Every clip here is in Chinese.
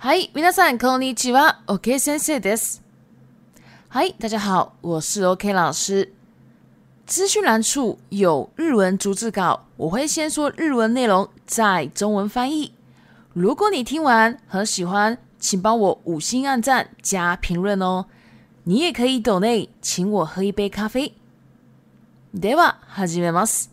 Hi, みさんこんにちは。OK, 先说 This。大家好，我是 OK 老师。资讯栏处有日文逐字稿，我会先说日文内容，再中文翻译。如果你听完很喜欢，请帮我五星按赞加评论哦。你也可以 d 内，请我喝一杯咖啡。では、はめます。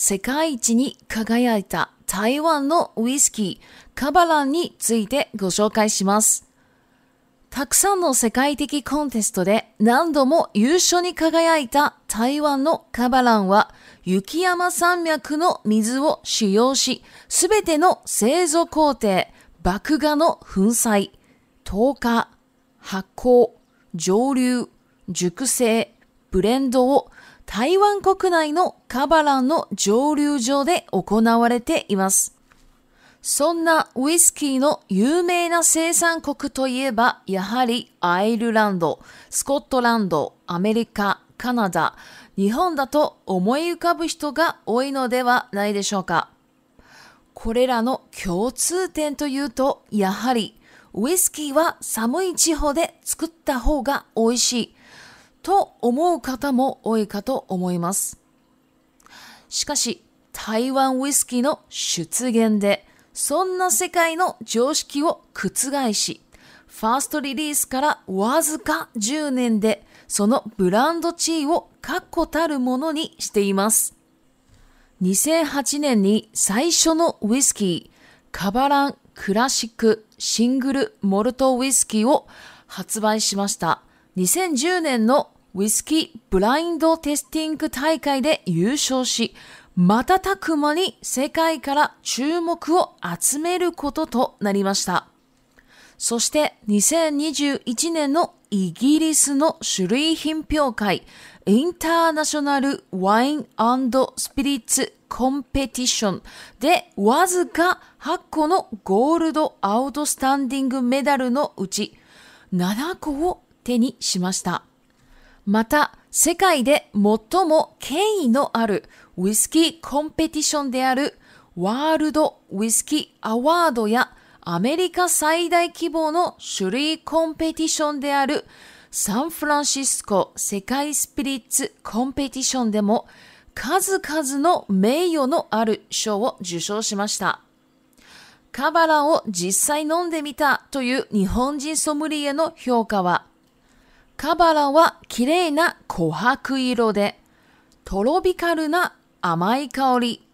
世界一に輝いた台湾のウイスキー、カバランについてご紹介します。たくさんの世界的コンテストで何度も優勝に輝いた台湾のカバランは雪山山脈の水を使用し、すべての製造工程、麦芽の粉砕、透過、発酵、蒸留、熟成、ブレンドを台湾国内のカバランの蒸留所で行われています。そんなウイスキーの有名な生産国といえば、やはりアイルランド、スコットランド、アメリカ、カナダ、日本だと思い浮かぶ人が多いのではないでしょうか。これらの共通点というと、やはりウイスキーは寒い地方で作った方が美味しい。と思う方も多いかと思います。しかし、台湾ウイスキーの出現で、そんな世界の常識を覆し、ファーストリリースからわずか10年で、そのブランド地位を確固たるものにしています。2008年に最初のウイスキー、カバランクラシックシングルモルトウイスキーを発売しました。2010年のウイスキーブラインドテスティング大会で優勝し、瞬く間に世界から注目を集めることとなりました。そして2021年のイギリスの種類品評会インターナショナルワインスピリッツコンペティションでわずか8個のゴールドアウトスタンディングメダルのうち7個を手にしました。また、世界で最も権威のあるウイスキーコンペティションであるワールドウイスキーアワードやアメリカ最大規模の種類コンペティションであるサンフランシスコ世界スピリッツコンペティションでも数々の名誉のある賞を受賞しました。カバラを実際飲んでみたという日本人ソムリエの評価はカバラは綺麗な琥珀色で、トロピカルな甘い香り、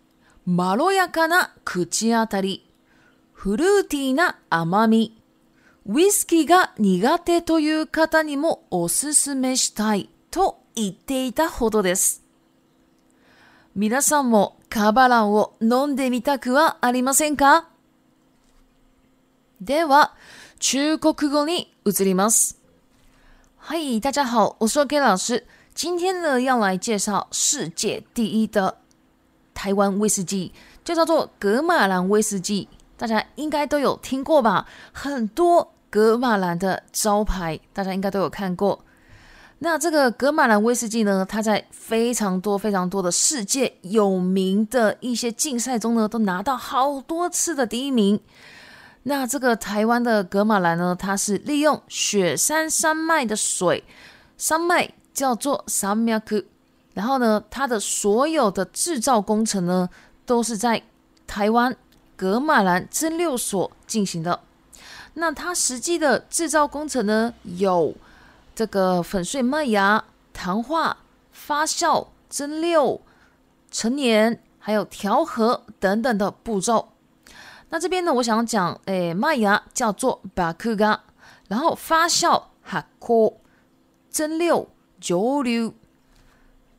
まろやかな口当たり、フルーティーな甘み、ウイスキーが苦手という方にもおすすめしたいと言っていたほどです。皆さんもカバランを飲んでみたくはありませんかでは、中国語に移ります。嗨，大家好，我是 o K 老师。今天呢，要来介绍世界第一的台湾威士忌，就叫做格马兰威士忌。大家应该都有听过吧？很多格马兰的招牌，大家应该都有看过。那这个格马兰威士忌呢，它在非常多、非常多的世界有名的一些竞赛中呢，都拿到好多次的第一名。那这个台湾的格马兰呢，它是利用雪山山脉的水，山脉叫做山苗库，然后呢，它的所有的制造工程呢，都是在台湾格马兰蒸馏所进行的。那它实际的制造工程呢，有这个粉碎麦芽、糖化、发酵、蒸馏、陈年，还有调和等等的步骤。那这边呢，我想讲，诶，麦芽叫做巴克干，然后发酵、哈括、蒸馏、酒馏。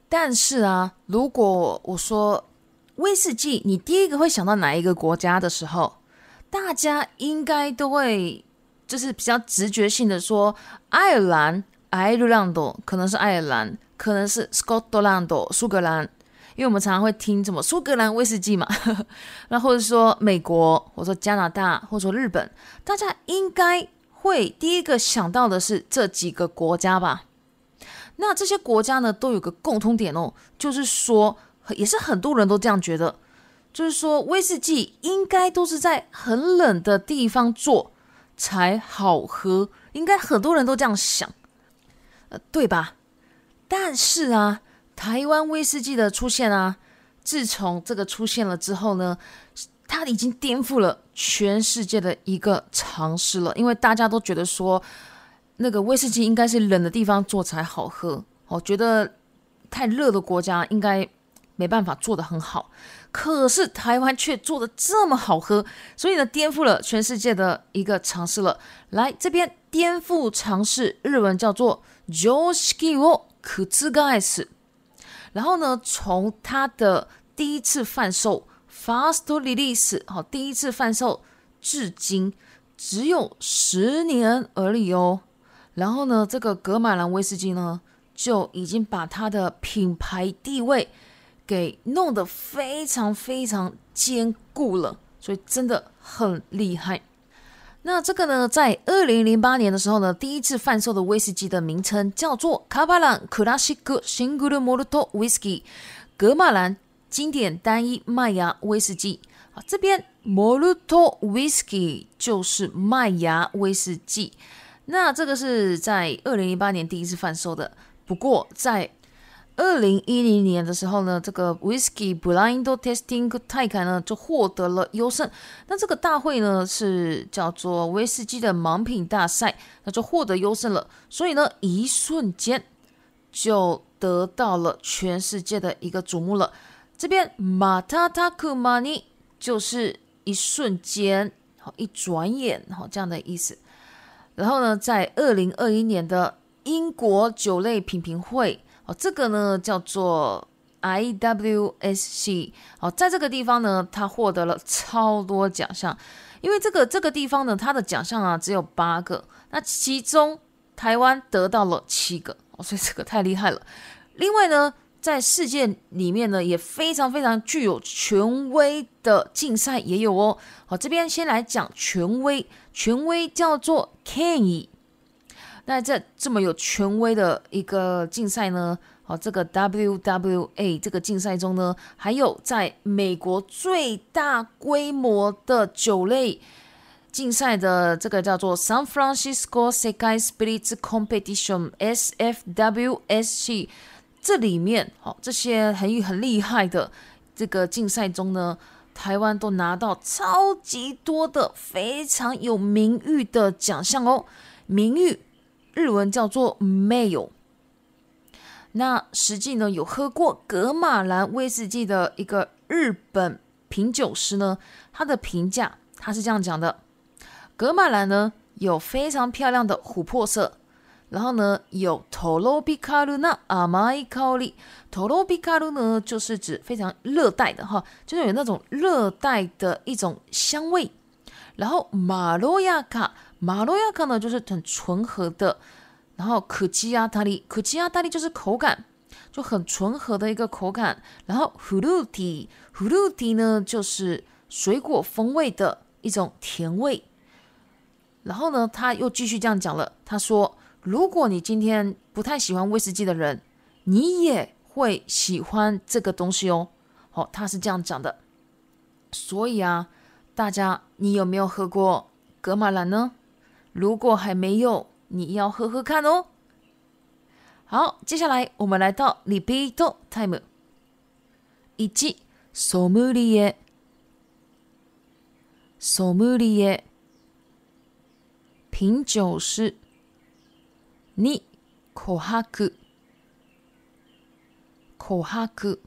但是啊，如果我说威士忌，你第一个会想到哪一个国家的时候，大家应该都会就是比较直觉性的说，爱尔兰，Ireland，可能是爱尔兰，可能是 Scotland，苏格兰。因为我们常常会听什么苏格兰威士忌嘛，那 或者说美国，或者说加拿大，或者说日本，大家应该会第一个想到的是这几个国家吧？那这些国家呢，都有个共通点哦，就是说，也是很多人都这样觉得，就是说威士忌应该都是在很冷的地方做才好喝，应该很多人都这样想，呃，对吧？但是啊。台湾威士忌的出现啊，自从这个出现了之后呢，它已经颠覆了全世界的一个尝试了。因为大家都觉得说，那个威士忌应该是冷的地方做才好喝，哦，觉得太热的国家应该没办法做得很好。可是台湾却做的这么好喝，所以呢，颠覆了全世界的一个尝试了。来这边颠覆尝试，日文叫做 j k i ージキョクジ g a s 然后呢，从它的第一次贩售 （fast release） 好，第一次贩售至今只有十年而已哦。然后呢，这个格马兰威士忌呢，就已经把它的品牌地位给弄得非常非常坚固了，所以真的很厉害。那这个呢，在二零零八年的时候呢，第一次贩售的威士忌的名称叫做卡巴兰克拉 b a n Classic Single Malt Whisky） 格马兰经典单一麦芽威士忌。啊，这边 Malt Whisky 就是麦芽威士忌。那这个是在二零零八年第一次贩售的，不过在二零一零年的时候呢，这个 Whisky Blind Testing 大赛呢就获得了优胜。那这个大会呢是叫做威士忌的盲品大赛，那就获得优胜了。所以呢，一瞬间就得到了全世界的一个瞩目了。这边马塔塔库玛尼就是一瞬间，好一转眼，好这样的意思。然后呢，在二零二一年的英国酒类品评会。哦，这个呢叫做 i w s c 哦，在这个地方呢，他获得了超多奖项，因为这个这个地方呢，他的奖项啊只有八个，那其中台湾得到了七个，哦，所以这个太厉害了。另外呢，在世界里面呢，也非常非常具有权威的竞赛也有哦。好，这边先来讲权威，权威叫做 Ken。y 那这这么有权威的一个竞赛呢？好，这个 W W A 这个竞赛中呢，还有在美国最大规模的酒类竞赛的这个叫做 San Francisco Spirits e a i s Competition（S F W S C） 这里面，好，这些很很厉害的这个竞赛中呢，台湾都拿到超级多的非常有名誉的奖项哦，名誉。日文叫做 m a y o 那实际呢，有喝过格马兰威士忌的一个日本品酒师呢，他的评价他是这样讲的：格马兰呢有非常漂亮的琥珀色，然后呢有 “tropicalna amai k a l i t r o p i c a l 呢就是指非常热带的哈，就是有那种热带的一种香味，然后马洛亚卡。马洛亚克呢，就是很醇和的，然后可基亚达利，可基亚达利就是口感就很醇和的一个口感，然后葫芦提，葫芦提呢就是水果风味的一种甜味，然后呢，他又继续这样讲了，他说，如果你今天不太喜欢威士忌的人，你也会喜欢这个东西哦，哦，他是这样讲的，所以啊，大家你有没有喝过格马兰呢？如果还没有，你要喝喝看哦。好，接下来我们来到 repeat time。一、ソムリエ、ソムリエ、品酒師。二、琥珀、琥珀、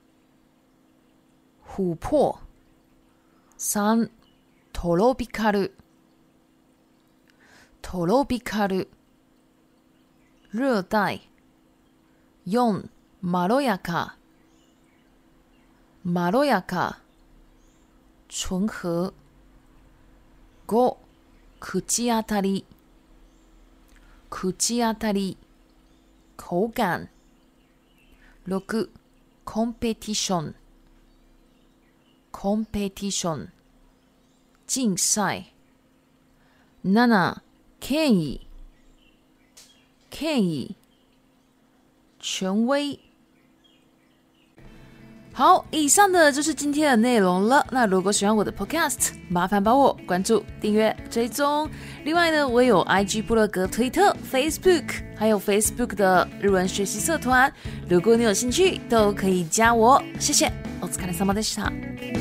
琥珀。三、トロピカル。トロピカル熱帯4まろやかまろやか純和5口当たり口当たり口感6コンペティションコンペティションイ。ナ7建议，建议，权威。好，以上的就是今天的内容了。那如果喜欢我的 Podcast，麻烦帮我关注、订阅、追踪。另外呢，我有 IG、布落格、推特、Facebook，还有 Facebook 的日文学习社团。如果你有兴趣，都可以加我。谢谢。お疲れ様でした。